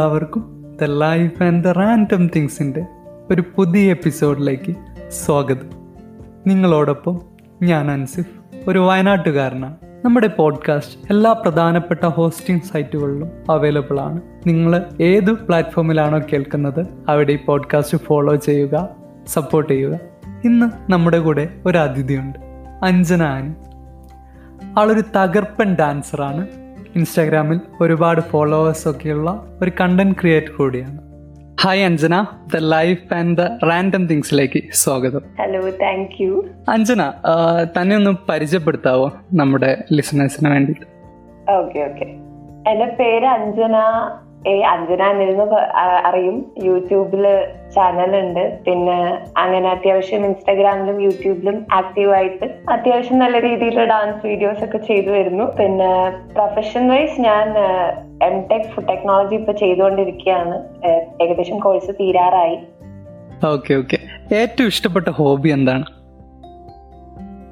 എല്ലാവർക്കും the life and the random തിങ്സിന്റെ ഒരു പുതിയ എപ്പിസോഡിലേക്ക് സ്വാഗതം. നിങ്ങളോടൊപ്പം ഞാൻ അൻസിഫ് ഒരു വയനാട്ടുകാരനാണ്. നമ്മുടെ പോഡ്കാസ്റ്റ് എല്ലാ പ്രധാനപ്പെട്ട ഹോസ്റ്റിംഗ് സൈറ്റുകളിലും അവൈലബിൾ ആണ്. നിങ്ങൾ ഏത് പ്ലാറ്റ്ഫോമിലാണോ കേൾക്കുന്നത് അവിടെ ഈ പോഡ്കാസ്റ്റ് ഫോളോ ചെയ്യുക സപ്പോർട്ട് ചെയ്യുക. ഇന്ന് നമ്മുടെ കൂടെ ഒരു അതിഥിയുണ്ട് അഞ്ജന ആനി. ആളൊരു തകർപ്പൻ ഡാൻസറാണ് ഇൻസ്റ്റാഗ്രാമിൽ ഒരുപാട് ഫോളോവേഴ്സ് ഒക്കെയുള്ള ഒരു കണ്ടന്റ് ക്രിയേറ്റർ കൂടിയാണ്. Hi Anjana. The life and the random തിങ്സിലേക്ക് സ്വാഗതം. ഹലോ താങ്ക് യു അഞ്ജന തന്നെ ഒന്ന് പരിചയപ്പെടുത്താവോ നമ്മുടെ ലിസണേഴ്സിന് വേണ്ടി ഓക്കെ ഓക്കെ എന്റെ പേര് അഞ്ജന. ഏ അഞ്ജന അനിരുന്ന് അറിയും. യൂട്യൂബിൽ ഉണ്ട് പിന്നെ അങ്ങനെ അത്യാവശ്യം ഇൻസ്റ്റാഗ്രാമിലും യൂട്യൂബിലും ആക്റ്റീവായിട്ട് അത്യാവശ്യം നല്ല രീതിയിൽ ഡാൻസ് വീഡിയോസ് ഒക്കെ ചെയ്തു വരുന്നു. പിന്നെ പ്രൊഫഷൻ വൈസ് ഞാൻ എം ടെക് ഫുഡ് ടെക്നോളജി ഇപ്പൊ ചെയ്തുകൊണ്ടിരിക്കുകയാണ്. ഏകദേശം കോഴ്സ് തീരാറായി. Okay okay. ഏറ്റവും ഇഷ്ടപ്പെട്ട ഹോബി എന്താണ്?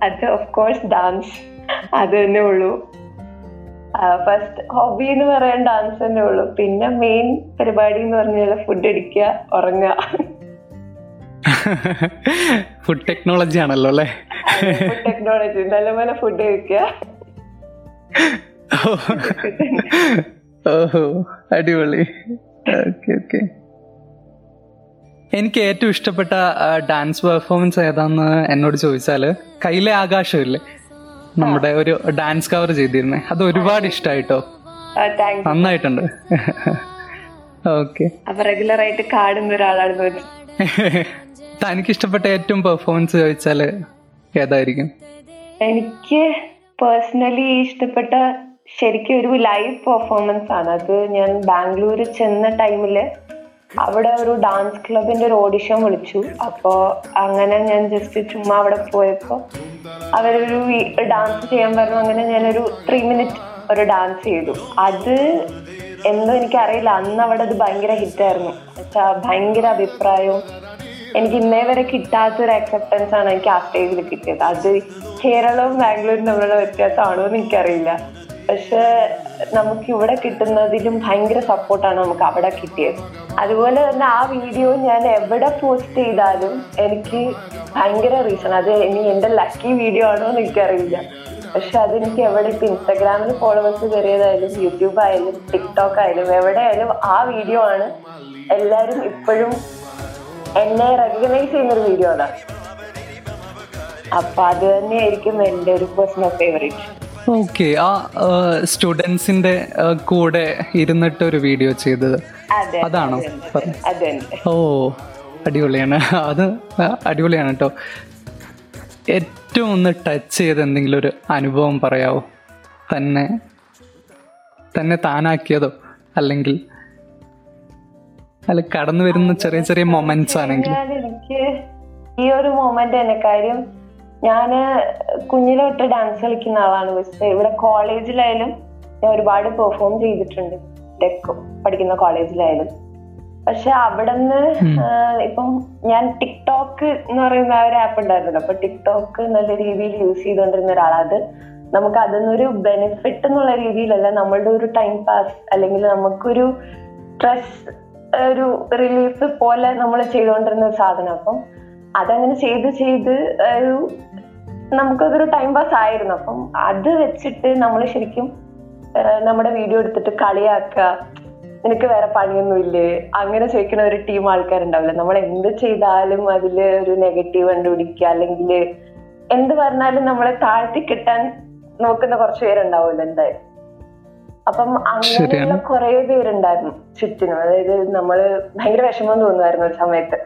അത് ഓഫ് കോഴ്സ് ഡാൻസ് അത് തന്നെ ഉള്ളൂ. ഫസ്റ്റ് ഹോബി എന്ന് പറയാൻ ഡാൻസ് തന്നെ ഉള്ളൂ. പിന്നെ മെയിൻ പരിപാടി എന്ന് പറഞ്ഞാൽ ഫുഡ് അടിക്കുക ഉറങ്ങുക. ഫുഡ് ടെക്നോളജി ആണല്ലോ അല്ലേ? ഫുഡ് ടെക്നോളജി നല്ലപോലെ ഫുഡ് കഴിക്കുക. ഓഹോ. അടിപൊളി. ഓക്കെ ഓക്കെ എനിക്ക് ഏറ്റവും ഇഷ്ടപ്പെട്ട ഡാൻസ് പെർഫോമൻസ് ഏതാന്ന് എന്നോട് ചോദിച്ചാൽ കയ്യിലെ ആകാശമില്ലേ നമ്മുടെ ഒരു ഡാൻസ് കവർ ചെയ്തിരുന്നേ. അത് ഒരുപാട് ഇഷ്ടായിട്ടോ? നന്നായിട്ടുണ്ട്. ഓക്കെ അപ്പൊ റെഗുലർ ആയിട്ട് കാണുന്ന ഒരാളാണ് തോന്നുന്നു തനിക്ക് ഇഷ്ടപ്പെട്ട ഏറ്റവും പെർഫോമൻസ് ചോദിച്ചാൽ ഏതായിരിക്കും? എനിക്ക് പേഴ്സണലി ഇഷ്ടപ്പെട്ട ശരിക്കും ഒരു ലൈവ് പെർഫോമൻസ് ആണ്. അത് ഞാൻ ബാംഗ്ലൂർ ചെന്ന ടൈമിൽ അവിടെ ഒരു ഡാൻസ് ക്ലബിന്റെ ഒരു ഓഡിഷൻ വിളിച്ചു. അപ്പോ അങ്ങനെ ഞാൻ ജസ്റ്റ് ചുമ്മാ അവിടെ പോയപ്പോ അവരൊരു ഡാൻസ് ചെയ്യാൻ പറഞ്ഞു. അങ്ങനെ ഞാനൊരു ത്രീ മിനിറ്റ് ഒരു ഡാൻസ് ചെയ്തു. അത് എന്തോ എനിക്കറിയില്ല. അന്ന് അവിടെ അത് ഭയങ്കര ഹിറ്റായിരുന്നു എന്നുവെച്ചാ ഭയങ്കര അഭിപ്രായവും എനിക്ക് ഇന്നേ വരെ കിട്ടാത്തൊരു അക്സെപ്റ്റൻസ് ആണ് എനിക്ക് ആ സ്റ്റേജിൽ കിട്ടിയത്. അത് കേരളവും ബാംഗ്ലൂരും തമ്മിലുള്ള വ്യത്യാസമാണോ എന്ന് എനിക്കറിയില്ല. പക്ഷെ നമുക്ക് ഇവിടെ കിട്ടുന്നതിലും ഭയങ്കര സപ്പോർട്ടാണ് നമുക്ക് അവിടെ കിട്ടിയത്. അതുപോലെ തന്നെ ആ വീഡിയോ ഞാൻ എവിടെ പോസ്റ്റ് ചെയ്താലും എനിക്ക് ഭയങ്കര റീസൺ അത് ഇനി എന്റെ ലക്കി വീഡിയോ ആണോ എന്ന് എനിക്കറിയില്ല. പക്ഷെ അതെനിക്ക് എവിടെ ഇപ്പം ഇൻസ്റ്റാഗ്രാമിൽ ഫോളോവേഴ്സ് കയറിയതായാലും യൂട്യൂബ് ആയാലും ടിക്ടോക്ക് ആയാലും എവിടെ ആയാലും ആ വീഡിയോ ആണ് എല്ലാവരും ഇപ്പോഴും എന്നെ റെക്കഗ്നൈസ് ചെയ്യുന്നൊരു വീഡിയോ അതാണ് അപ്പൊ അത് തന്നെയായിരിക്കും എന്റെ ഒരു പേഴ്സണൽ ഫേവറേറ്റ് ഓക്കെ ആ സ്റ്റുഡൻസിന്റെ കൂടെ ഇരുന്നിട്ട് ഒരു വീഡിയോ ചെയ്തത്. അതെ അതാണോ? ഓ അടിപൊളിയാണ്. അത് അടിപൊളിയാണ് കേട്ടോ ഏറ്റവും ഒന്ന് ടച്ച് ചെയ്ത എന്തെങ്കിലും ഒരു അനുഭവം പറയാവോ? തന്നെ തന്നെ താനാക്കിയതോ? അല്ലെങ്കിൽ അല്ല കടന്നു വരുന്ന ചെറിയ ചെറിയ മൊമെന്റ്സ് ആണെങ്കിൽ ഈ ഒരു മൊമെന്റ് തന്നെ. കാര്യം ഞാൻ കുഞ്ഞിലെ തൊട്ട് ഡാൻസ് കളിക്കുന്ന ആളാണ്. പക്ഷേ ഇവിടെ കോളേജിലായാലും ഞാൻ ഒരുപാട് പെർഫോം ചെയ്തിട്ടുണ്ട്. ടെക് പഠിക്കുന്ന കോളേജിലായാലും പക്ഷെ അവിടെ നിന്ന് ഇപ്പം ഞാൻ ടിക്ടോക്ക് എന്ന് പറയുന്ന ആ ഒരു ആപ്പ് ഉണ്ടായിരുന്നല്ലോ. അപ്പൊ ടിക്ടോക്ക് നല്ല രീതിയിൽ യൂസ് ചെയ്തുകൊണ്ടിരുന്ന ഒരാളത് നമുക്ക് അതിന്നൊരു ബെനിഫിറ്റ് എന്നുള്ള രീതിയിലല്ല നമ്മളുടെ ഒരു ടൈം പാസ് അല്ലെങ്കിൽ നമുക്കൊരു സ്ട്രെസ് ഒരു റിലീഫ് പോലെ നമ്മൾ ചെയ്തുകൊണ്ടിരുന്ന സാധനം. അപ്പം അതങ്ങനെ ചെയ്ത് ചെയ്ത് ഒരു നമുക്കതൊരു ടൈം പാസ് ആയിരുന്നു. അപ്പം അത് വെച്ചിട്ട് നമ്മൾ ശരിക്കും നമ്മുടെ വീഡിയോ എടുത്തിട്ട് കളിയാക്കുക നിനക്ക് വേറെ പണിയൊന്നുമില്ലേ? അങ്ങനെ ചോദിക്കുന്ന ഒരു ടീം ആൾക്കാരുണ്ടാവില്ല? നമ്മൾ എന്ത് ചെയ്താലും അതിൽ ഒരു നെഗറ്റീവ് കണ്ടുപിടിക്കുക അല്ലെങ്കിൽ എന്ത് പറഞ്ഞാലും നമ്മളെ താഴ്ത്തി കിട്ടാൻ നോക്കുന്ന കുറച്ച് പേരുണ്ടാവുമല്ലോ എന്തായാലും. അപ്പം അങ്ങനെയുള്ള കുറെ പേരുണ്ടായിരുന്നു ചുറ്റിനും. അതായത് നമ്മൾ ഭയങ്കര വിഷമം തോന്നുമായിരുന്നു ഒരു സമയത്ത്.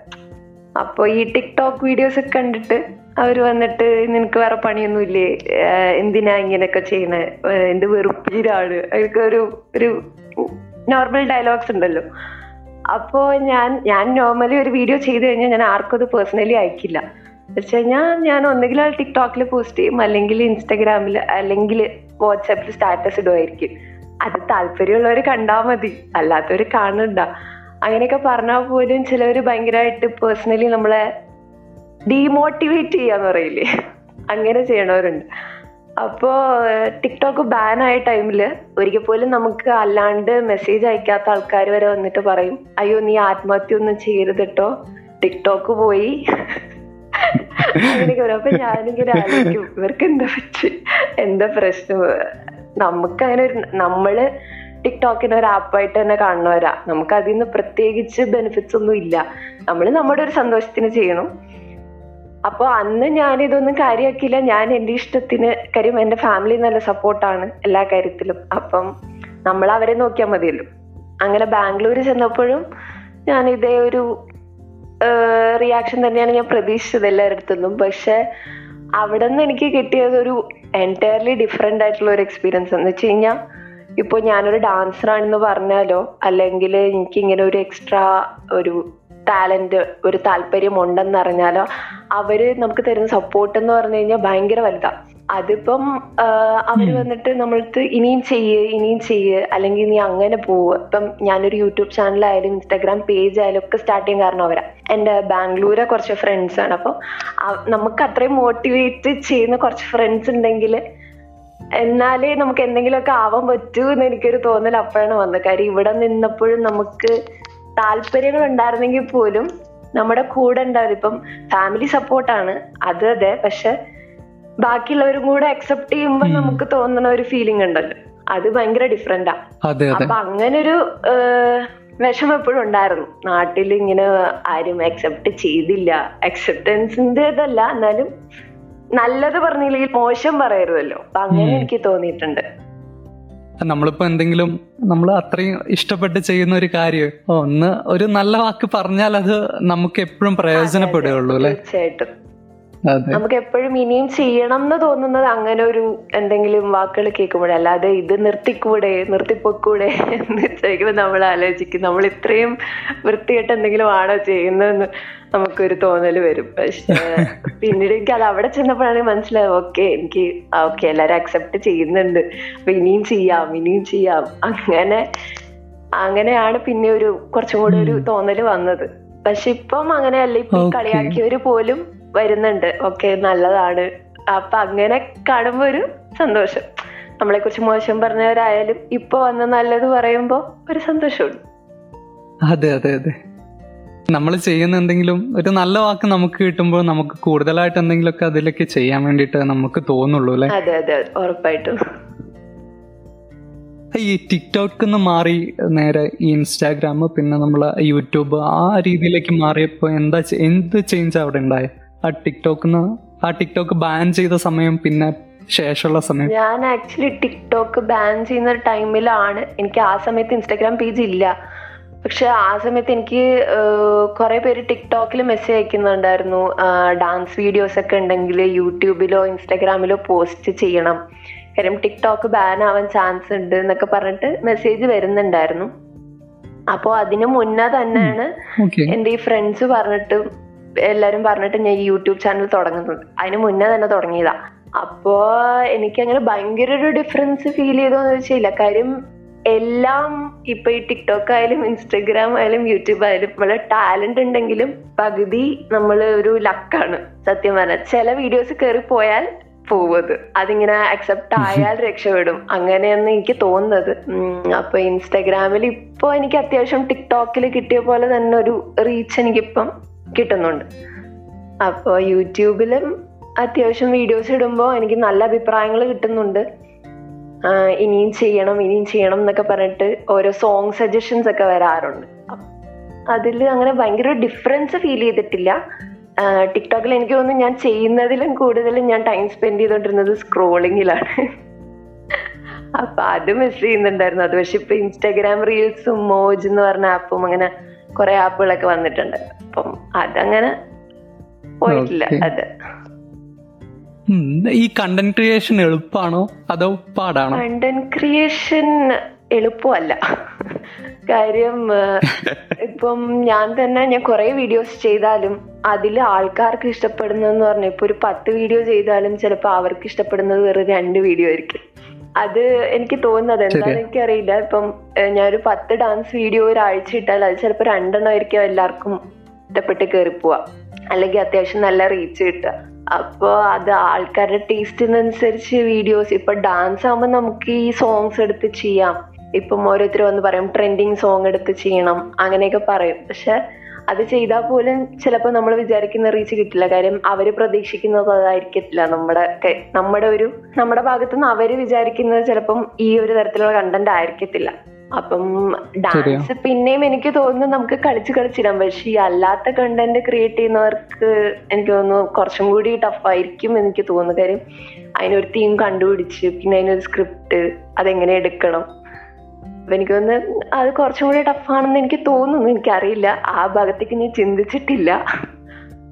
അപ്പൊ ഈ ടിക്ടോക്ക് വീഡിയോസ് ഒക്കെ കണ്ടിട്ട് അവർ വന്നിട്ട് നിനക്ക് വേറെ പണിയൊന്നുമില്ലേ? എന്തിനാ ഇങ്ങനെയൊക്കെ ചെയ്യണേ ഏഹ് എന്ത് വെറുപ്പീരാണ്. അവർക്ക് ഒരു ഒരു നോർമൽ ഡയലോഗ്സ് ഉണ്ടല്ലോ. അപ്പോൾ ഞാൻ ഞാൻ നോർമലി ഒരു വീഡിയോ ചെയ്തു കഴിഞ്ഞാൽ ഞാൻ ആർക്കും അത് പേഴ്സണലി അയക്കില്ല. വെച്ച് കഴിഞ്ഞാൽ ഞാൻ ഒന്നുകിൽ ടിക്ടോക്കിൽ പോസ്റ്റ് ചെയ്യും അല്ലെങ്കിൽ ഇൻസ്റ്റാഗ്രാമിൽ അല്ലെങ്കിൽ വാട്സാപ്പിൽ സ്റ്റാറ്റസ് ഇടുമായിരിക്കും അത് താല്പര്യമുള്ളവർ കണ്ടാൽ മതി. അല്ലാത്തവർ കാണണ്ട. അങ്ങനെയൊക്കെ പറഞ്ഞാൽ പോലും ചിലവർ ഭയങ്കരമായിട്ട് പേഴ്സണലി നമ്മളെ ഡീമോട്ടിവേറ്റ് ചെയ്യാന്ന് പറയില്ലേ? അങ്ങനെ ചെയ്യണവരുണ്ട്. അപ്പോ ടിക്ടോക്ക് ബാൻ ആയ ടൈമിൽ ഒരിക്കൽ പോലും നമുക്ക് അല്ലാണ്ട് മെസ്സേജ് അയക്കാത്ത ആൾക്കാർ വരെ വന്നിട്ട് പറയും അയ്യോ നീ ആത്മഹത്യ ഒന്നും ചെയ്യരുത് കേട്ടോ ടിക്ടോക്ക് പോയി. അങ്ങനെയൊക്കെ പറയും. അപ്പൊ ഞാനിങ്ങനെ ആലോചിക്കും ഇവർക്ക് എന്താ പറ്റി? എന്താ പ്രശ്നം? നമുക്ക് അങ്ങനെ ഒരു നമ്മൾ ടിക്ടോക്കിനെ ഒരു ആപ്പായിട്ട് തന്നെ കാണുന്നവരാ. നമുക്ക് അതിൽ നിന്ന് പ്രത്യേകിച്ച് ബെനിഫിറ്റ്സ് ഒന്നും ഇല്ല. നമ്മൾ നമ്മുടെ ഒരു സന്തോഷത്തിന് ചെയ്യണം. അപ്പോൾ അന്ന് ഞാൻ ഇതൊന്നും കാര്യമാക്കിയില്ല ഞാൻ എന്റെ ഇഷ്ടത്തിന് കാര്യം എന്റെ ഫാമിലി നല്ല സപ്പോർട്ടാണ് എല്ലാ കാര്യത്തിലും. അപ്പം നമ്മൾ അവരെ നോക്കിയാൽ മതിയല്ലോ. അങ്ങനെ ബാംഗ്ലൂർ ചെന്നപ്പോഴും ഞാൻ ഇതേ ഒരു റിയാക്ഷൻ തന്നെയാണ് ഞാൻ പ്രതീക്ഷിച്ചത് എല്ലാവരുടെ നിന്നും. പക്ഷെ അവിടെ നിന്ന് എനിക്ക് കിട്ടിയത് ഒരു എന്റയർലി ഡിഫറെന്റ് ആയിട്ടുള്ള ഒരു എക്സ്പീരിയൻസ് എന്ന് വെച്ച് കഴിഞ്ഞാൽ ഇപ്പോൾ ഞാനൊരു ഡാൻസർ ആണെന്ന് പറഞ്ഞാലോ അല്ലെങ്കിൽ എനിക്ക് ഇങ്ങനെ ഒരു എക്സ്ട്രാ ഒരു ടാലന്റ് ഒരു താല്പര്യം ഉണ്ടെന്ന് അറിഞ്ഞാലോ അവർ നമുക്ക് തരുന്ന സപ്പോർട്ട് എന്ന് പറഞ്ഞു കഴിഞ്ഞാൽ ഭയങ്കര വലുതാ. അതിപ്പം അവർ അവർ വന്നിട്ട് നമ്മളടുത്ത് ഇനിയും ചെയ്യ് ഇനിയും ചെയ്യ് അല്ലെങ്കിൽ നീ അങ്ങനെ പോവ്. ഇപ്പം ഞാനൊരു യൂട്യൂബ് ചാനലായാലും ഇൻസ്റ്റാഗ്രാം പേജ് ആയാലും ഒക്കെ സ്റ്റാർട്ട് ചെയ്യാൻ കാരണം അവരാ. എന്റെ ബാംഗ്ലൂരെ കുറച്ച് ഫ്രണ്ട്സ് ആണ്. അപ്പോൾ നമുക്ക് അത്രയും മോട്ടിവേറ്റ് ചെയ്യുന്ന കുറച്ച് ഫ്രണ്ട്സ് ഉണ്ടെങ്കിൽ എന്നാലേ നമുക്ക് എന്തെങ്കിലുമൊക്കെ ആവാൻ പറ്റൂ എന്ന് എനിക്കൊരു തോന്നൽ അപ്പോഴാണ് വന്നത്. കാര്യം ഇവിടെ നിന്നപ്പോഴും നമുക്ക് താല്പര്യങ്ങൾ ഉണ്ടായിരുന്നെങ്കിൽ പോലും നമ്മുടെ കൂടെ ഉണ്ടാവും ഇപ്പം ഫാമിലി സപ്പോർട്ടാണ് അത് അതെ. പക്ഷെ ബാക്കിയുള്ളവരും കൂടെ അക്സെപ്റ്റ് ചെയ്യുമ്പോൾ നമുക്ക് തോന്നുന്ന ഒരു ഫീലിംഗ് ഉണ്ടല്ലോ. അത് ഭയങ്കര ഡിഫറെന്റാ അപ്പൊ അങ്ങനൊരു വിഷമം എപ്പോഴും ഉണ്ടായിരുന്നു. നാട്ടിൽ ഇങ്ങനെ ആരും അക്സെപ്റ്റ് ചെയ്തില്ല. അക്സെപ്റ്റൻസിന്റെ ഇതല്ല എന്നാലും നല്ലത് പറഞ്ഞില്ലെങ്കിൽ മോശം പറയരുതല്ലോ. അപ്പൊ അങ്ങനെ എനിക്ക് തോന്നിയിട്ടുണ്ട്. നമ്മളിപ്പോ എന്തെങ്കിലും നമ്മൾ അത്രയും ഇഷ്ടപ്പെട്ട് ചെയ്യുന്ന ഒരു കാര്യം ഒന്ന് ഒരു നല്ല വാക്ക് പറഞ്ഞാൽ അത് നമുക്ക് എപ്പോഴും പ്രയോജനപ്പെടുകയുള്ളൂ അല്ലേ? തീർച്ചയായിട്ടും. നമുക്ക് എപ്പോഴും ഇനിയും ചെയ്യണം എന്ന് തോന്നുന്നത് അങ്ങനെ ഒരു എന്തെങ്കിലും വാക്കുകൾ കേൾക്കുമ്പോഴേ അല്ലാതെ ഇത് നിർത്തിക്കൂടെ നിർത്തിപ്പൊക്കൂടെ എന്ന് ചോദിക്കുമ്പോൾ നമ്മൾ ആലോചിക്കും. നമ്മൾ ഇത്രയും വൃത്തിയായിട്ട് എന്തെങ്കിലും ആണോ ചെയ്യുന്നതെന്ന് നമുക്കൊരു തോന്നൽ വരും. പക്ഷെ പിന്നീട് എനിക്ക് അത് അവിടെ ചെന്നപ്പോഴാണ് മനസ്സിലായത് ഓക്കെ എനിക്ക് ഓക്കെ എല്ലാരും അക്സെപ്റ്റ് ചെയ്യുന്നുണ്ട്. അപ്പൊ ഇനിയും ചെയ്യാം ഇനിയും ചെയ്യാം. അങ്ങനെ അങ്ങനെയാണ് പിന്നെ ഒരു കുറച്ചും കൂടെ ഒരു തോന്നൽ വന്നത്. പക്ഷെ ഇപ്പം അങ്ങനെയല്ല. ഇപ്പൊ. കളിയാക്കിയവര് പോലും വരുന്നുണ്ട്. ഓക്കെ നല്ലതാണ്. അപ്പൊ അങ്ങനെ കാണുമ്പോ ഒരു സന്തോഷം. നമ്മളെ കുറിച്ച് മോശം പറഞ്ഞവരായാലും ഇപ്പൊ വന്ന് നല്ലത് പറയുമ്പോ ഒരു സന്തോഷമുണ്ട്. അതെ അതെ അതെ. നമ്മൾ ചെയ്യുന്ന എന്തെങ്കിലും ഒരു നല്ല വാക്ക് നമുക്ക് കിട്ടുമ്പോൾ നമുക്ക് കൂടുതലായിട്ട് എന്തെങ്കിലുമൊക്കെ അതിലൊക്കെ ചെയ്യാൻ വേണ്ടിയിട്ട് നമുക്ക് തോന്നുള്ളൂ അല്ലെ? അതെ അതെ ഉറപ്പായിട്ടും. ഈ ടിക്ടോക്ക് നിന്ന് മാറി നേരെ ഈ ഇൻസ്റ്റാഗ്രാം പിന്നെ നമ്മൾ യൂട്യൂബ് ആ രീതിയിലേക്ക് മാറിയപ്പോൾ എന്താ എന്ത് ചേഞ്ച് അവിടെ ഉണ്ടായ? ആ ടിക്ടോക്ക് ആ ടിക്ടോക്ക് ബാൻ ചെയ്ത സമയം പിന്നെ ശേഷമുള്ള സമയം. ഞാൻ ആക്ച്വലി ടിക്ടോക്ക് ബാൻ ചെയ്യുന്ന ടൈമിലാണ്. എനിക്ക് ആ സമയത്ത് ഇൻസ്റ്റാഗ്രാം പേജ് ഇല്ല. പക്ഷെ ആ സമയത്ത് എനിക്ക് കുറെ പേര് ടിക്ടോക്കിൽ മെസ്സേജ് അയക്കുന്നുണ്ടായിരുന്നു. ഡാൻസ് വീഡിയോസ് ഒക്കെ ഉണ്ടെങ്കിൽ യൂട്യൂബിലോ ഇൻസ്റ്റാഗ്രാമിലോ പോസ്റ്റ് ചെയ്യണം. കാര്യം ടിക്ടോക്ക് ബാൻ ആവാൻ ചാൻസ് ഉണ്ട് എന്നൊക്കെ പറഞ്ഞിട്ട് മെസ്സേജ് വരുന്നുണ്ടായിരുന്നു. അപ്പോ അതിനു മുന്നേ തന്നെയാണ് എന്റെ എന്റെ ഈ ഫ്രണ്ട്സ് പറഞ്ഞിട്ട് എല്ലാരും പറഞ്ഞിട്ട് ഞാൻ ഈ യൂട്യൂബ് ചാനൽ തുടങ്ങുന്നത്. അതിന് മുന്നേ തന്നെ തുടങ്ങിയതാ. അപ്പോ എനിക്ക് അങ്ങനെ ഭയങ്കര ഒരു ഡിഫറൻസ് ഫീൽ ചെയ്തോന്ന് ചോദിച്ചില്ല കാര്യം എല്ലാം ഇപ്പൊ ഈ ടിക്ടോക്ക് ആയാലും ഇൻസ്റ്റഗ്രാം ആയാലും യൂട്യൂബ് ആയാലും നമ്മളെ ടാലന്റ് ഉണ്ടെങ്കിലും പകുതി നമ്മൾ ഒരു ലക്കാണ് സത്യം പറഞ്ഞാൽ ചില വീഡിയോസ് കയറി പോയാൽ പോവത്. അതിങ്ങനെ അക്സെപ്റ്റ് ആയാൽ രക്ഷപ്പെടും. അങ്ങനെയെന്ന് എനിക്ക് തോന്നുന്നത്. അപ്പൊ ഇൻസ്റ്റാഗ്രാമിൽ ഇപ്പൊ എനിക്ക് അത്യാവശ്യം ടിക്ടോക്കിൽ കിട്ടിയ പോലെ തന്നെ ഒരു റീച്ച് എനിക്കിപ്പം കിട്ടുന്നുണ്ട്. അപ്പോൾ യൂട്യൂബിലും അത്യാവശ്യം വീഡിയോസ് ഇടുമ്പോൾ എനിക്ക് നല്ല അഭിപ്രായങ്ങൾ കിട്ടുന്നുണ്ട്. ഇനിയും ചെയ്യണം ഇനിയും ചെയ്യണം എന്നൊക്കെ പറഞ്ഞിട്ട് ഓരോ സോങ് സജഷൻസ് ഒക്കെ വരാറുണ്ട്. അതിൽ അങ്ങനെ ഭയങ്കര ഡിഫറൻസ് ഫീൽ ചെയ്തിട്ടില്ല. ടിക്ടോക്കിൽ എനിക്ക് തോന്നുന്നു ഞാൻ ചെയ്യുന്നതിലും കൂടുതലും ഞാൻ ടൈം സ്പെൻഡ് ചെയ്തുകൊണ്ടിരുന്നത് സ്ക്രോളിങ്ങിലാണ് അപ്പൊ അത് മിസ് ചെയ്യുന്നുണ്ടായിരുന്നു. അത് പക്ഷെ ഇപ്പൊ ഇൻസ്റ്റാഗ്രാം റീൽസും മോജ് എന്ന് പറഞ്ഞ ആപ്പും അങ്ങനെ കുറെ ആപ്പുകളൊക്കെ വന്നിട്ടുണ്ട്. അപ്പം അതങ്ങനെ പോയിട്ടില്ല. അത്. ഈ കണ്ടന്റ് ക്രിയേഷൻ എളുപ്പമാണോ അതോ പാടാണോ? കണ്ടന്റ് ക്രിയേഷൻ എളുപ്പമല്ല. കാര്യം ഇപ്പം ഞാൻ തന്നെ ഞാൻ കുറെ വീഡിയോസ് ചെയ്താലും അതിൽ ആൾക്കാർക്ക് ഇഷ്ടപ്പെടുന്നതെന്ന് പറഞ്ഞാൽ ഇപ്പൊ ഒരു പത്ത് വീഡിയോ ചെയ്താലും ചിലപ്പോൾ അവർക്ക് ഇഷ്ടപ്പെടുന്നത് വെറും രണ്ട് വീഡിയോ ആയിരിക്കും. അത് എനിക്ക് തോന്നുന്നത്. എന്താണെന്ന്. എനിക്കറിയില്ല. ഇപ്പം ഞാനൊരു പത്ത് ഡാൻസ് വീഡിയോ ഒരാഴ്ച ഇട്ടാൽ അത് ചിലപ്പോൾ രണ്ടെണ്ണം ആയിരിക്കും എല്ലാവർക്കും ഇഷ്ടപ്പെട്ട് കയറി പോവാ അല്ലെങ്കിൽ അത്യാവശ്യം നല്ല റീച്ച് കിട്ടുക. അപ്പോ അത് ആൾക്കാരുടെ ടേസ്റ്റിനനുസരിച്ച് വീഡിയോസ് ഇപ്പൊ ഡാൻസ് ആകുമ്പോൾ നമുക്ക് ഈ സോങ്സ് എടുത്ത് ചെയ്യാം. ഇപ്പം ഓരോരുത്തർ വന്ന് പറയും ട്രെൻഡിങ് സോങ് എടുത്ത് ചെയ്യണം. അങ്ങനെയൊക്കെ പറയും. പക്ഷെ അത് ചെയ്താൽ പോലും ചിലപ്പോൾ നമ്മൾ വിചാരിക്കുന്ന റീച്ച് കിട്ടില്ല. കാര്യം അവർ പ്രതീക്ഷിക്കുന്നത് അതായിരിക്കത്തില്ല. നമ്മുടെ നമ്മുടെ ഒരു നമ്മുടെ ഭാഗത്തുനിന്ന് അവർ വിചാരിക്കുന്നത് ചിലപ്പം ഈ ഒരു തരത്തിലുള്ള കണ്ടന്റ് ആയിരിക്കത്തില്ല. അപ്പം ഡാൻസ് പിന്നെയും എനിക്ക് തോന്നുന്നു നമുക്ക് കളിച്ച് കളിച്ചിടാം. പക്ഷെ ഈ അല്ലാത്ത കണ്ടന്റ് ക്രിയേറ്റ് ചെയ്യുന്നവർക്ക് എനിക്ക് തോന്നുന്നു കുറച്ചും കൂടി ടഫ് ആയിരിക്കും എനിക്ക് തോന്നുന്നു. കാര്യം അതിനൊരു തീം കണ്ടുപിടിച്ച് പിന്നെ അതിനൊരു സ്ക്രിപ്റ്റ് അതെങ്ങനെ എടുക്കണം? അപ്പൊ എനിക്ക് തോന്നുന്നു അത് കുറച്ചും കൂടി ടഫ് ആണെന്ന് എനിക്ക് തോന്നുന്നു. എനിക്കറിയില്ല. ആ ഭാഗത്തേക്ക് ഞാൻ ചിന്തിച്ചിട്ടില്ല.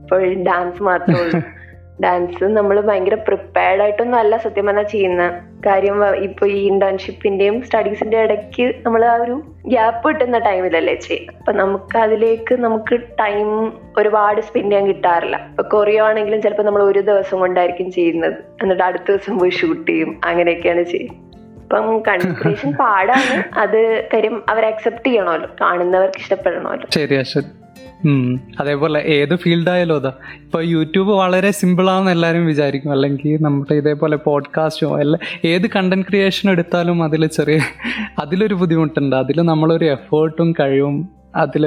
അപ്പോൾ ഡാൻസ് മാത്രമേ ഉള്ളൂ. ഡാൻസ് നമ്മൾ ഭയങ്കര പ്രിപ്പയർഡ് ആയിട്ടൊന്നും അല്ല സത്യം പറഞ്ഞാൽ ചെയ്യുന്ന കാര്യം ഇപ്പൊ ഈ ഇന്റേൺഷിപ്പിന്റെയും സ്റ്റഡീസിന്റെ ഇടയ്ക്ക് നമ്മൾ ആ ഒരു ഗ്യാപ്പ് കിട്ടുന്ന ടൈമിലല്ലേ ചെയ്യുന്നത് അപ്പൊ നമുക്ക് അതിലേക്ക് നമുക്ക് ടൈം ഒരുപാട് സ്പെൻഡ് ചെയ്യാൻ കിട്ടാറില്ല. ഇപ്പൊ കൊറിയോ ആണെങ്കിലും ചിലപ്പോൾ നമ്മൾ ഒരു ദിവസം കൊണ്ടായിരിക്കും ചെയ്യുന്നത്. എന്നിട്ട് അടുത്ത ദിവസം പോയി ഷൂട്ട് ചെയ്യും. അങ്ങനെയൊക്കെയാണ് ചെയ്യുന്നത് അപ്പം കൺസിഡറേഷൻ പാടാണ്. അത് കാര്യം അവർ അക്സെപ്റ്റ് ചെയ്യണമല്ലോ. കാണുന്നവർക്ക് ഇഷ്ടപ്പെടണമല്ലോ. ശരിയാ ശരി. ഉം. അതേപോലെ ഏത് ഫീൽഡായാലും അതാ. ഇപ്പൊ യൂട്യൂബ് വളരെ സിമ്പിൾ ആണെന്ന് എല്ലാവരും വിചാരിക്കും. അല്ലെങ്കിൽ നമ്മുടെ ഇതേപോലെ പോഡ്കാസ്റ്റോ അല്ല ഏത് കണ്ടന്റ് ക്രിയേഷൻ എടുത്താലും അതിൽ ചെറിയ അതിലൊരു ബുദ്ധിമുട്ടുണ്ട്. അതിൽ നമ്മളൊരു എഫേർട്ടും കഴിവും അതിൽ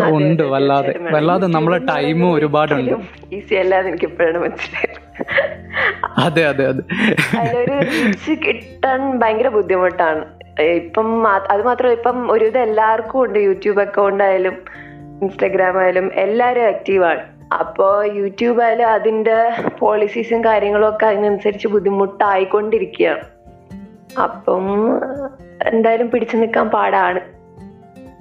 ഉണ്ട്. വല്ലാതെ വല്ലാതെ നമ്മളെ ടൈമും ഒരുപാടുണ്ട്. ഈസി അല്ലാതെ എനിക്ക് ഇപ്പോഴാണ് മനസ്സിലായത്. അതെ അതെ അതെ. അതിലൊരു റീച്ച് കിട്ടാൻ ഭയങ്കര ബുദ്ധിമുട്ടാണ്. ഇപ്പം അത് മാത്രം ഇപ്പം ഒരുവിധം എല്ലാവർക്കും ഉണ്ട്. യൂട്യൂബ് അക്കൗണ്ട് ആയാലും ഇൻസ്റ്റഗ്രാം ആയാലും എല്ലാവരും ആക്റ്റീവാണ് അപ്പോൾ യൂട്യൂബ് ആയാലും അതിന്റെ പോളിസീസും കാര്യങ്ങളും ഒക്കെ അതിനനുസരിച്ച് ബുദ്ധിമുട്ടായിക്കൊണ്ടിരിക്കുകയാണ്. അപ്പം എന്തായാലും പിടിച്ചു നിൽക്കാൻ പാടാണ്.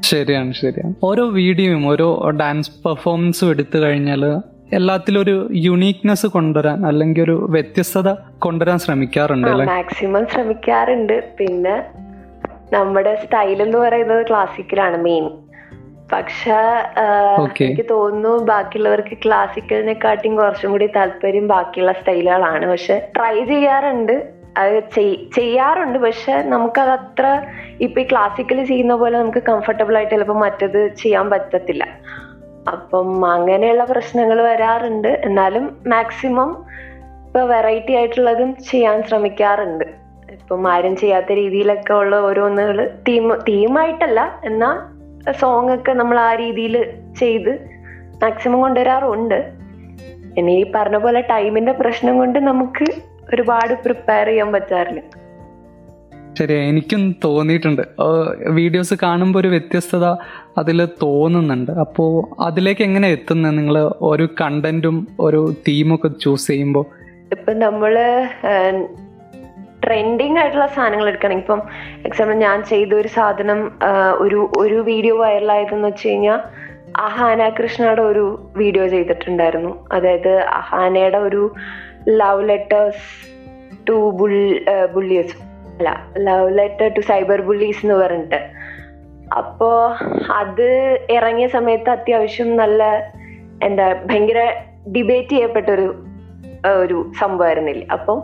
ശരിയാണ് ശരിയാണ്. ഓരോ വീഡിയോയും ഓരോ ഡാൻസ് പെർഫോമൻസും എടുത്തു കഴിഞ്ഞാൽ എല്ലാത്തിലും ഒരു യുണീക്നെസ് കൊണ്ടുവരാൻ അല്ലെങ്കിൽ ഒരു വ്യത്യസ്തത കൊണ്ടുവരാൻ ശ്രമിക്കാറുണ്ട് മാക്സിമം ശ്രമിക്കാറുണ്ട്. പിന്നെ നമ്മുടെ സ്റ്റൈൽ എന്ന് പറയുന്നത് ക്ലാസിക്കലാണ് മെയിൻ പക്ഷെ എനിക്ക് തോന്നുന്നു ബാക്കിയുള്ളവർക്ക് ക്ലാസിക്കലിനെക്കാട്ടിയും കുറച്ചും കൂടി താല്പര്യം ബാക്കിയുള്ള സ്റ്റൈലുകളാണ്. പക്ഷെ ട്രൈ ചെയ്യാറുണ്ട്. അത് ചെയ്യാറുണ്ട്. പക്ഷെ നമുക്കത് അത്ര ഇപ്പൊ ഈ ക്ലാസിക്കൽ ചെയ്യുന്ന പോലെ നമുക്ക് കംഫർട്ടബിൾ ആയിട്ട് ചിലപ്പോൾ മറ്റത് ചെയ്യാൻ പറ്റത്തില്ല. അപ്പം അങ്ങനെയുള്ള പ്രശ്നങ്ങൾ വരാറുണ്ട്. എന്നാലും മാക്സിമം ഇപ്പൊ വെറൈറ്റി ആയിട്ടുള്ളതും ചെയ്യാൻ ശ്രമിക്കാറുണ്ട്. ഇപ്പം ആരും ചെയ്യാത്ത രീതിയിലൊക്കെ ഉള്ള ഓരോന്നുകൾ തീം തീമായിട്ടല്ല എന്നാൽ സോങ് ഒക്കെ നമ്മൾ ആ രീതിയിൽ ചെയ്ത് മാക്സിമം കൊണ്ടുവരാറുണ്ട്. ഇനി ഈ പറഞ്ഞ പോലെ ടൈമിന്റെ പ്രശ്നം കൊണ്ട് നമുക്ക് ഒരുപാട് പ്രിപ്പയർ ചെയ്യാൻ പറ്റാറില്ല. ശരി എനിക്കും തോന്നിയിട്ടുണ്ട്. വീഡിയോസ് കാണുമ്പോൾ ഒരു വ്യത്യസ്തത അതിൽ തോന്നുന്നുണ്ട്. അപ്പോൾ അതിലേക്ക് എങ്ങനെ എത്തുന്നത് നിങ്ങൾ ഒരു കണ്ടന്റും ഒരു തീമൊക്കെ ചൂസ് ചെയ്യുമ്പോൾ ഇപ്പൊ നമ്മൾ ട്രെൻഡിങ് ആയിട്ടുള്ള സാധനങ്ങൾ എടുക്കുകയാണെങ്കിൽ ഇപ്പം എക്സാമ്പിൾ ഞാൻ ചെയ്ത ഒരു സാധനം ഒരു ഒരു വീഡിയോ വൈറലായതെന്ന് വെച്ച് കഴിഞ്ഞാൽ അഹാന കൃഷ്ണയുടെ ഒരു വീഡിയോ ചെയ്തിട്ടുണ്ടായിരുന്നു. അതായത് അഹാനയുടെ ഒരു love letters to bull bullies അല്ല love letter to cyber bullies എന്ന് പറഞ്ഞിട്ട്. അപ്പോൾ അത് ഇറങ്ങിയ സമയത്ത് അത്യാവശ്യം നല്ല എന്താ ഭയങ്കര ഡിബേറ്റ് ചെയ്യപ്പെട്ടൊരു ഒരു സംഭവമായിരുന്നില്ല? അപ്പം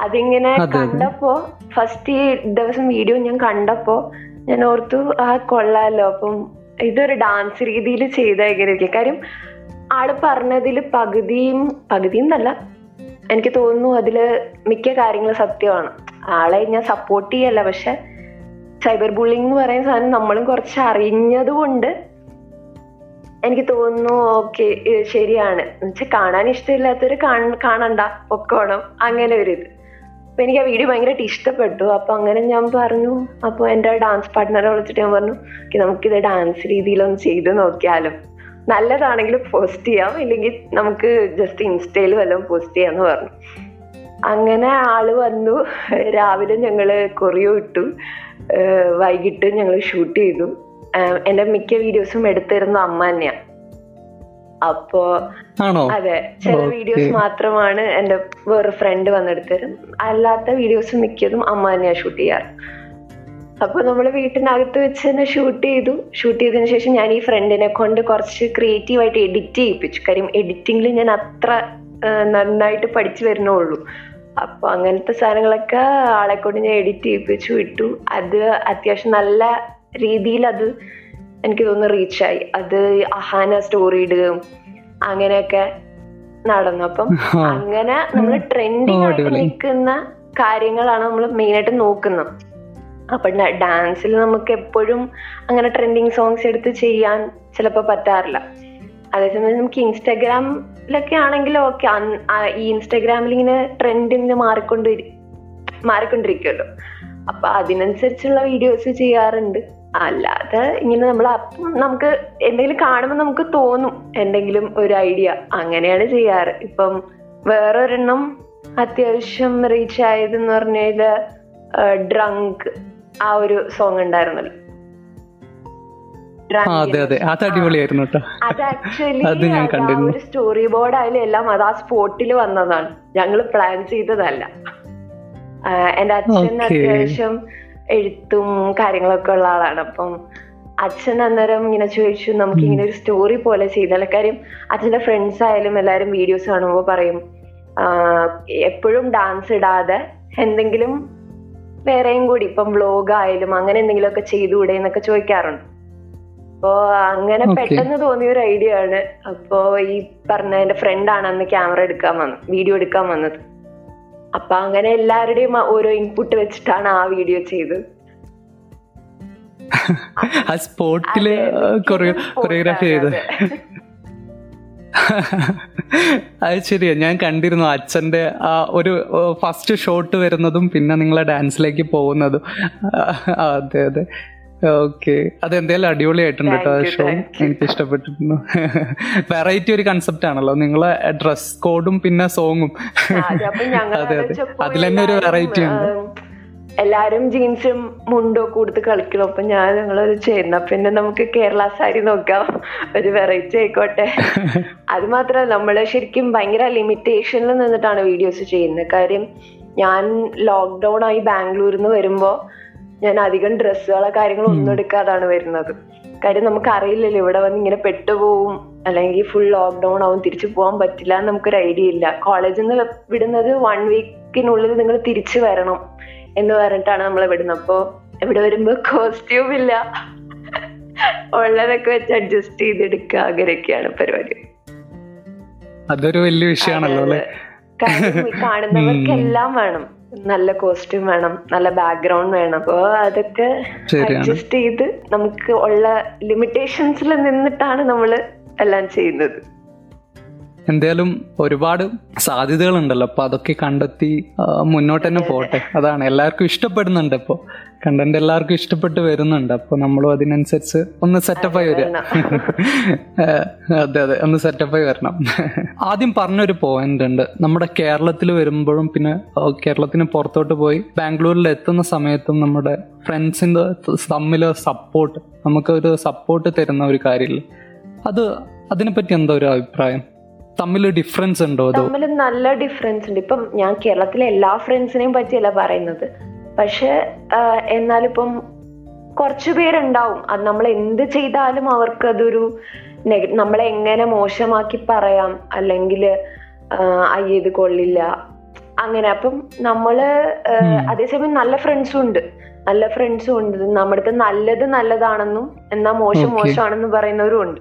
അതിങ്ങനെ അതെ, അതെ. കണ്ടപ്പോ ഫസ്റ്റ് ഈ ദിവസം വീഡിയോ ഞാൻ കണ്ടപ്പോ ഞാൻ ഓർത്തു ആ കൊള്ളാലോ. അപ്പം ഇതൊരു ഡാൻസ് രീതിയിൽ ചെയ്ത എങ്ങനെയൊക്കെ കാര്യം ആൾ പറഞ്ഞതിൽ പകുതിയും പകുതിയും എന്നല്ല എനിക്ക് തോന്നുന്നു അതിൽ മിക്ക കാര്യങ്ങളും സത്യമാണ്. ആളെ ഞാൻ സപ്പോർട്ട് ചെയ്യല്ല പക്ഷെ സൈബർ ബുള്ളിങ് എന്ന് പറയുന്ന സാധനം നമ്മളും കുറച്ച് അറിഞ്ഞത് കൊണ്ട് എനിക്ക് തോന്നുന്നു ഓക്കെ ശരിയാണ്. എന്നുവെച്ചാൽ കാണാൻ ഇഷ്ടമില്ലാത്തൊരു കാണണ്ട ഒക്കെ പൊക്കോണം. അങ്ങനെ ഒരു ഇത്. അപ്പൊ എനിക്ക് ആ വീഡിയോ ഭയങ്കരമായിട്ട് ഇഷ്ടപ്പെട്ടു. അപ്പൊ അങ്ങനെ ഞാൻ പറഞ്ഞു അപ്പൊ എന്റെ ഡാൻസ് പാർട്ട്ണറെ വിളിച്ചിട്ട് ഞാൻ പറഞ്ഞു "Okay, നമുക്കിത് ഡാൻസ് രീതിയിലൊന്ന് ചെയ്ത് നോക്കിയാലും. നല്ലതാണെങ്കിൽ പോസ്റ്റ് ചെയ്യാം. ഇല്ലെങ്കിൽ നമുക്ക് ജസ്റ്റ് ഇൻസ്റ്റയിൽ വല്ലതും പോസ്റ്റ് ചെയ്യാന്ന് പറഞ്ഞു. അങ്ങനെ ആൾ വന്നു. രാവിലെ ഞങ്ങൾ കൊറിയോ ഇട്ടു. വൈകിട്ട് ഞങ്ങൾ ഷൂട്ട് ചെയ്തു. എന്റെ മിക്ക വീഡിയോസും എടുത്തിരുന്ന അമ്മ തന്നെയാ. അപ്പോ അതെ ചില വീഡിയോസ് മാത്രമാണ് എന്റെ വേറെ ഫ്രണ്ട് വന്നെടുത്തരും. അല്ലാത്ത വീഡിയോസ് മിക്കതും അമ്മ തന്നെയാ ഷൂട്ട് ചെയ്യാറ്. അപ്പൊ നമ്മൾ വീട്ടിനകത്ത് വെച്ച് തന്നെ ഷൂട്ട് ചെയ്തു. ഷൂട്ട് ചെയ്തതിനു ശേഷം ഞാൻ ഈ ഫ്രണ്ടിനെ കൊണ്ട് കുറച്ച് ക്രിയേറ്റീവ് ആയിട്ട് എഡിറ്റ് ചെയ്യിപ്പിച്ചു. കാര്യം എഡിറ്റിംഗിൽ ഞാൻ അത്ര നന്നായിട്ട് പഠിച്ചു വരുന്നുള്ളൂ. അപ്പൊ അങ്ങനത്തെ സാധനങ്ങളൊക്കെ ആളെ കൊണ്ട് ഞാൻ എഡിറ്റ് ചെയ്യിപ്പിച്ചു വിട്ടു അത് അത്യാവശ്യം നല്ല രീതിയിൽ അത് എനിക്ക് തോന്നുന്നു റീച്ചായി. അത് അഹാന സ്റ്റോറി ഇടുകയും അങ്ങനെയൊക്കെ നടന്നു അപ്പം അങ്ങനെ നമ്മൾ ട്രെൻഡിങ് ആയിട്ട് നിൽക്കുന്ന കാര്യങ്ങളാണ് നമ്മൾ മെയിൻ ആയിട്ട് നോക്കുന്നത്. അപ്പൊ ഡാൻസിൽ നമുക്ക് എപ്പോഴും അങ്ങനെ ട്രെൻഡിങ് സോങ്സ് എടുത്ത് ചെയ്യാൻ ചിലപ്പോൾ പറ്റാറില്ല. അതേസമയം നമുക്ക് ഇൻസ്റ്റാഗ്രാമിലൊക്കെ ആണെങ്കിൽ ഓക്കെ. ഈ ഇൻസ്റ്റാഗ്രാമിൽ ഇങ്ങനെ ട്രെൻഡ് ഇങ്ങനെ മാറിക്കൊണ്ട് മാറിക്കൊണ്ടിരിക്കുമല്ലോ അപ്പൊ അതിനനുസരിച്ചുള്ള വീഡിയോസ് ചെയ്യാറുണ്ട്. അല്ലാതെ ഇങ്ങനെ നമ്മൾ നമുക്ക് എന്തെങ്കിലും കാണുമ്പോൾ നമുക്ക് തോന്നും എന്തെങ്കിലും ഒരു ഐഡിയ. അങ്ങനെയാണ് ചെയ്യാറ്. ഇപ്പം വേറൊരെണ്ണം അത്യാവശ്യം റീച്ച് ആയതെന്ന് പറഞ്ഞാൽ ഡ്രങ്ക് ആ ഒരു സോങ് ഉണ്ടായിരുന്നല്ലോ. അതെ അതെ. അത് അടിപൊളിയായിരുന്നു കേട്ടോ. അത് ആക്ച്വലി അത് ഞാൻ കണ്ടിരുന്നു. ഒരു സ്റ്റോറി ബോർഡ് ആയാലും എല്ലാം അത് ആ സ്പോട്ടിൽ വന്നതാണ്. ഞങ്ങൾ പ്ലാൻ ചെയ്തതല്ല. എന്റെ അച്ഛൻ അത്യാവശ്യം എഴുത്തും കാര്യങ്ങളൊക്കെ ഉള്ള ആളാണ്. അപ്പം അച്ഛൻ അന്നേരം ഇങ്ങനെ ചോദിച്ചു നമുക്ക് ഇങ്ങനെ ഒരു സ്റ്റോറി പോലെ ചെയ്താൽ കാര്യം അച്ഛന്റെ ഫ്രണ്ട്സ് ആയാലും എല്ലാവരും വീഡിയോസ് കാണുമ്പോൾ പറയും എപ്പോഴും ഡാൻസ് ഇടാതെ എന്തെങ്കിലും വേറെയും കൂടി ഇപ്പം വ്ലോഗ് ആയാലും അങ്ങനെ എന്തെങ്കിലുമൊക്കെ ചെയ്തുകൂടെ എന്നൊക്കെ ചോദിക്കാറുണ്ട്. അപ്പോ അങ്ങനെ പെട്ടെന്ന് തോന്നിയ ഒരു ഐഡിയ ആണ്. അപ്പോ ഈ പറഞ്ഞ എന്റെ ഫ്രണ്ടാണ് അന്ന് ക്യാമറ എടുക്കാൻ വന്നത് വീഡിയോ എടുക്കാൻ വന്നത്. അപ്പൊ അങ്ങനെ എല്ലാവരുടെയും ഓരോ ഇൻപുട്ട് വെച്ചിട്ടാണ് ആ വീഡിയോ ചെയ്തത്. ആ സ്പോട്ടിൽ കൊറിയോഗ്രാഫി spot ചെയ്ത് അത്. ശരിയാ ഞാൻ കണ്ടിരുന്നു അച്ഛന്റെ ആ ഒരു ഫസ്റ്റ് ഷോട്ട് വരുന്നതും പിന്നെ നിങ്ങളെ ഡാൻസിലേക്ക് പോകുന്നതും. അതെ അതെ. ഓക്കെ. അതെന്തായാലും അടിപൊളിയായിട്ടുണ്ട് കേട്ടോ ആ ഷോ. എനിക്ക് ഇഷ്ടപ്പെട്ടിരുന്നു വെറൈറ്റി ഒരു കൺസെപ്റ്റ് ആണല്ലോ. നിങ്ങളെ ഡ്രസ് കോഡും പിന്നെ സോങ്ങും അതെ, അതെ അതെ. അതിൽ തന്നെ ഒരു വെറൈറ്റി ഉണ്ട്. എല്ലാരും ജീൻസും മുണ്ടും കൊടുത്ത് കളിക്കണം. അപ്പൊ ഞാൻ ഞങ്ങളത് ചെയ്യുന്ന പിന്നെ നമുക്ക് കേരള സാരി നോക്കാം. ഒരു വെറൈറ്റി ആയിക്കോട്ടെ. അത് മാത്രമല്ല നമ്മൾ ശരിക്കും ഭയങ്കര ലിമിറ്റേഷനിൽ നിന്നിട്ടാണ് വീഡിയോസ് ചെയ്യുന്നത്. കാര്യം ഞാൻ ലോക്ക്ഡൌൺ ആയി ബാംഗ്ലൂരിൽ നിന്ന് വരുമ്പോ ഞാൻ അധികം ഡ്രസ്സുകളോ കാര്യങ്ങളോ ഒന്നും എടുക്കാതാണ് വരുന്നത്. കാര്യം നമുക്ക് അറിയില്ലല്ലോ ഇവിടെ വന്ന് ഇങ്ങനെ പെട്ടുപോകും അല്ലെങ്കിൽ ഫുൾ ലോക്ക്ഡൗൺ ആവും തിരിച്ചു പോകാൻ പറ്റില്ല എന്ന് നമുക്കൊരു ഐഡിയ ഇല്ല. കോളേജിൽ നിന്ന് വിടുന്നത് വൺ വീക്കിനുള്ളിൽ നിങ്ങൾ തിരിച്ചു വരണം എന്ന് പറഞ്ഞിട്ടാണ് നമ്മൾ വിടുന്നത്. അപ്പോ ഇവിടെ വരുമ്പോ കോസ്റ്റ്യൂം ഇല്ല. ഉള്ളതൊക്കെ വെച്ച് അഡ്ജസ്റ്റ് ചെയ്തെടുക്കുക അങ്ങനെയൊക്കെയാണ് പരിപാടി. അതൊരു വലിയ വിഷയമാണല്ലോ കാണുന്നവർക്ക് എല്ലാം കാണുന്നവർക്കെല്ലാം വേണം. നല്ല കോസ്റ്റ്യൂം വേണം നല്ല ബാക്ക്ഗ്രൗണ്ട് വേണം അപ്പോ അതൊക്കെ. അഡ്ജസ്റ്റ് ചെയ്ത് നമുക്ക് ഉള്ള ലിമിറ്റേഷൻസിൽ നിന്നിട്ടാണ് നമ്മൾ എല്ലാം ചെയ്യുന്നത് എന്തായാലും ഒരുപാട് സാധ്യതകളുണ്ടല്ലോ. അപ്പൊ അതൊക്കെ കണ്ടെത്തി മുന്നോട്ട് തന്നെ പോട്ടെ. അതാണ്. എല്ലാവർക്കും ഇഷ്ടപ്പെടുന്നുണ്ട് ഇപ്പൊ. കണ്ടന്റ് എല്ലാവർക്കും ഇഷ്ടപ്പെട്ട് വരുന്നുണ്ട്. അപ്പൊ നമ്മളും അതിനനുസരിച്ച് ഒന്ന് സെറ്റപ്പായി വരിക. അതെ അതെ. ഒന്ന് സെറ്റപ്പായി വരണം. ആദ്യം പറഞ്ഞൊരു പോയിന്റ് ഉണ്ട്. നമ്മുടെ കേരളത്തിൽ വരുമ്പോഴും പിന്നെ കേരളത്തിന് പുറത്തോട്ട് പോയി ബാംഗ്ലൂരിൽ എത്തുന്ന സമയത്തും നമ്മുടെ ഫ്രണ്ട്സിന്റെ തമ്മിൽ സപ്പോർട്ട് നമുക്ക് ഒരു സപ്പോർട്ട് തരുന്ന ഒരു കാര്യമില്ല? അത് അതിനെപ്പറ്റി എന്താ ഒരു അഭിപ്രായം? തമ്മിൽ ഡിഫറൻസ് ഉണ്ടോ അതോ? തമ്മിൽ നല്ല ഡിഫറൻസ് ഉണ്ട്. ഇപ്പം ഞാൻ കേരളത്തിലെ എല്ലാ ഫ്രണ്ട്സിനെയും പറ്റിയല്ല പറയുന്നത്. പക്ഷെ എന്നാലിപ്പം കുറച്ചു പേരുണ്ടാവും. അത് നമ്മൾ എന്ത് ചെയ്താലും അവർക്ക് അതൊരു നമ്മളെ എങ്ങനെ മോശമാക്കി പറയാം അല്ലെങ്കിൽ അയ്യ ഇത് കൊള്ളില്ല. അങ്ങനെ. അപ്പം നമ്മൾ അതേസമയം നല്ല ഫ്രണ്ട്സും ഉണ്ട്. നല്ല ഫ്രണ്ട്സും ഉണ്ട്. നമ്മുടെ നല്ലത് നല്ലതാണെന്നും എന്നാ മോശം. മോശമാണെന്നും പറയുന്നവരും ഉണ്ട്.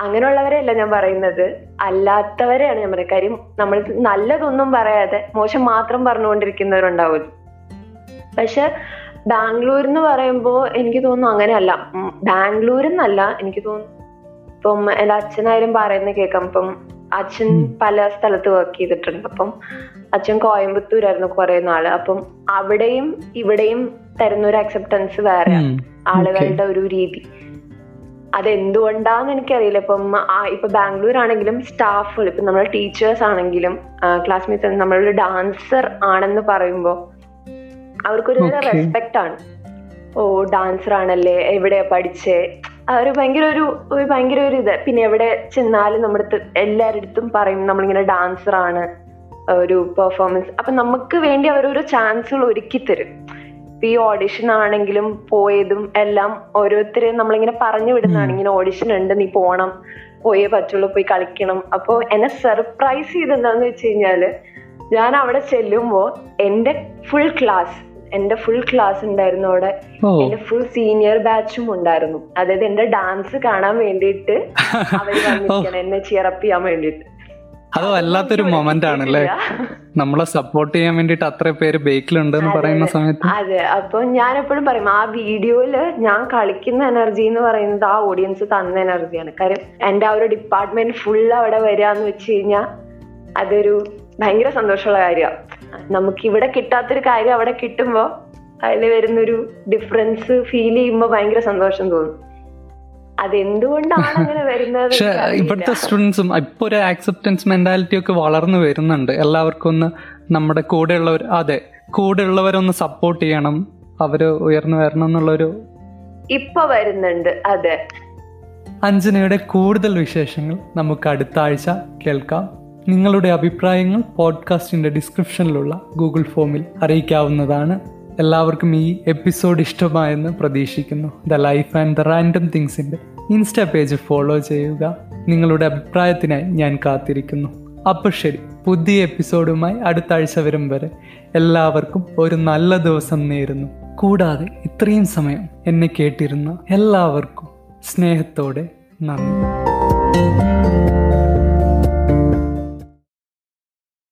അങ്ങനെയുള്ളവരെയല്ല ഞാൻ പറയുന്നത്. അല്ലാത്തവരെയാണ് ഞാൻ പറയുന്നത്. കാര്യം നമ്മൾ നല്ലതൊന്നും പറയാതെ മോശം മാത്രം പറഞ്ഞുകൊണ്ടിരിക്കുന്നവരുണ്ടാവും. പക്ഷെ ബാംഗ്ലൂർ എന്ന് പറയുമ്പോൾ എനിക്ക് തോന്നുന്നു അങ്ങനെയല്ല. ബാംഗ്ലൂർ എന്നല്ല എനിക്ക് തോന്നുന്നു. ഇപ്പം എന്റെ അച്ഛനായാലും പറയുന്നത് കേൾക്കാം. ഇപ്പം അച്ഛൻ പല സ്ഥലത്ത് വർക്ക് ചെയ്തിട്ടുണ്ട്. അപ്പം അച്ഛൻ കോയമ്പത്തൂരായിരുന്നു കുറെ നാൾ അപ്പം അവിടെയും ഇവിടെയും തരുന്ന ഒരു അക്സെപ്റ്റൻസ് വേറെ ആളുകളുടെ ഒരു രീതി. അതെന്തുകൊണ്ടാന്ന് എനിക്കറിയില്ല. ഇപ്പം ഇപ്പൊ ബാംഗ്ലൂർ ആണെങ്കിലും സ്റ്റാഫുകൾ ഇപ്പൊ നമ്മുടെ ടീച്ചേഴ്സ് ആണെങ്കിലും ക്ലാസ്മേറ്റ്സ് നമ്മളൊരു ഡാൻസർ ആണെന്ന് പറയുമ്പോ അവർക്കൊരു. റെസ്പെക്ട് ആണ് ഓ ഡാൻസർ ആണല്ലേ എവിടെയാ പഠിച്ചേ? ഒരു ഭയങ്കര ഒരു ഒരു ഭയങ്കര ഒരു ഇത് പിന്നെ എവിടെ ചെന്നാലും നമ്മുടെ എല്ലാവരുടെ അടുത്തും പറയും നമ്മളിങ്ങനെ ഡാൻസർ ആണ് ഒരു പെർഫോമൻസ് അപ്പൊ നമുക്ക് വേണ്ടി അവരൊരു ചാൻസുകൾ ഒരുക്കി തരും ഈ ഓഡിഷൻ ആണെങ്കിലും പോയതും എല്ലാം ഓരോരുത്തരെയും നമ്മളിങ്ങനെ പറഞ്ഞു വിടുന്നതാണ്. ഇങ്ങനെ ഓഡിഷൻ ഉണ്ട് നീ പോണം പോയേ പറ്റുള്ളൂ പോയി കളിക്കണം. അപ്പൊ എന്നെ സർപ്രൈസ് ചെയ്തെന്താന്ന് വെച്ച് കഴിഞ്ഞാൽ ഞാൻ അവിടെ ചെല്ലുമ്പോ എന്റെ ഫുൾ ക്ലാസ് എന്റെ ഫുൾ ക്ലാസ് ഉണ്ടായിരുന്നു അവിടെ. എന്റെ ഫുൾ സീനിയർ ബാച്ചും ഉണ്ടായിരുന്നു. അതായത് എന്റെ ഡാൻസ് കാണാൻ വേണ്ടിയിട്ട് അവർ വന്നിരിക്കണം എന്നെ ചിയറപ്പ് ചെയ്യാൻ വേണ്ടിയിട്ട്. അത് വല്ലാത്തൊരു മൊമെന്റ് ആണ് അല്ലേ നമ്മളെ സപ്പോർട്ട് ചെയ്യാൻ വേണ്ടിട്ട് അത്ര പേര് ബേക്കിലുണ്ട് എന്ന് പറയുന്ന സമയത്ത്? അതെ അപ്പൊ ഞാൻ എപ്പോഴും പറയും ആ വീഡിയോയിൽ ഞാൻ കളിക്കുന്ന എനർജി എന്ന് പറയുന്നത് ആ ഓഡിയൻസ് തന്ന എനർജിയാണ് കാര്യം എന്റെ ആ ഒരു ഡിപ്പാർട്ട്മെന്റ് ഫുൾ അവിടെ വരികയെന്ന് വെച്ച് കഴിഞ്ഞാൽ അതൊരു ഭയങ്കര സന്തോഷമുള്ള കാര്യമാണ് നമുക്ക് ഇവിടെ കിട്ടാത്തൊരു കാര്യം അവിടെ കിട്ടുമ്പോ അതിൽ വരുന്നൊരു ഡിഫറൻസ് ഫീൽ ചെയ്യുമ്പോൾ ഭയങ്കര സന്തോഷം തോന്നും. അതെന്തുകൊണ്ടാണ് അങ്ങനെ വരുന്നത് പക്ഷെ. ഇവിടുത്തെ സ്റ്റുഡൻസും ഇപ്പൊ ഒരു ആക്സെപ്റ്റൻസ് മെന്റാലിറ്റി ഒക്കെ വളർന്നു വരുന്നുണ്ട്. എല്ലാവർക്കും ഒന്ന് നമ്മുടെ കൂടെയുള്ളവർ അതെ കൂടെയുള്ളവരൊന്ന് സപ്പോർട്ട് ചെയ്യണം. അവർ ഉയർന്നു വരണം എന്നുള്ളൊരു ഇപ്പൊ വരുന്നുണ്ട് അതെ. അഞ്ജനയുടെ കൂടുതൽ വിശേഷങ്ങൾ നമുക്ക് അടുത്ത ആഴ്ച കേൾക്കാം. നിങ്ങളുടെ അഭിപ്രായങ്ങൾ പോഡ്കാസ്റ്റിന്റെ ഡിസ്ക്രിപ്ഷനിലുള്ള ഗൂഗിൾ ഫോമിൽ അറിയിക്കാവുന്നതാണ്. എല്ലാവർക്കും ഈ എപ്പിസോഡ് ഇഷ്ടമായെന്ന് പ്രതീക്ഷിക്കുന്നു. The life and the random തിങ്സിന്റെ insta page follow ചെയ്യുക. നിങ്ങളുടെ അഭിപ്രായത്തിനായി ഞാൻ കാത്തിരിക്കുന്നു. അപ്പോൾ ശരി പുതിയ എപ്പിസോഡുമായി അടുത്ത ആഴ്ച വരും വരെ എല്ലാവർക്കും ഒരു നല്ല ദിവസം നേരുന്നു. കൂടാതെ ഇത്രയും സമയം എന്നെ കേട്ടിരുന്ന എല്ലാവർക്കും സ്നേഹത്തോടെ നന്ദി.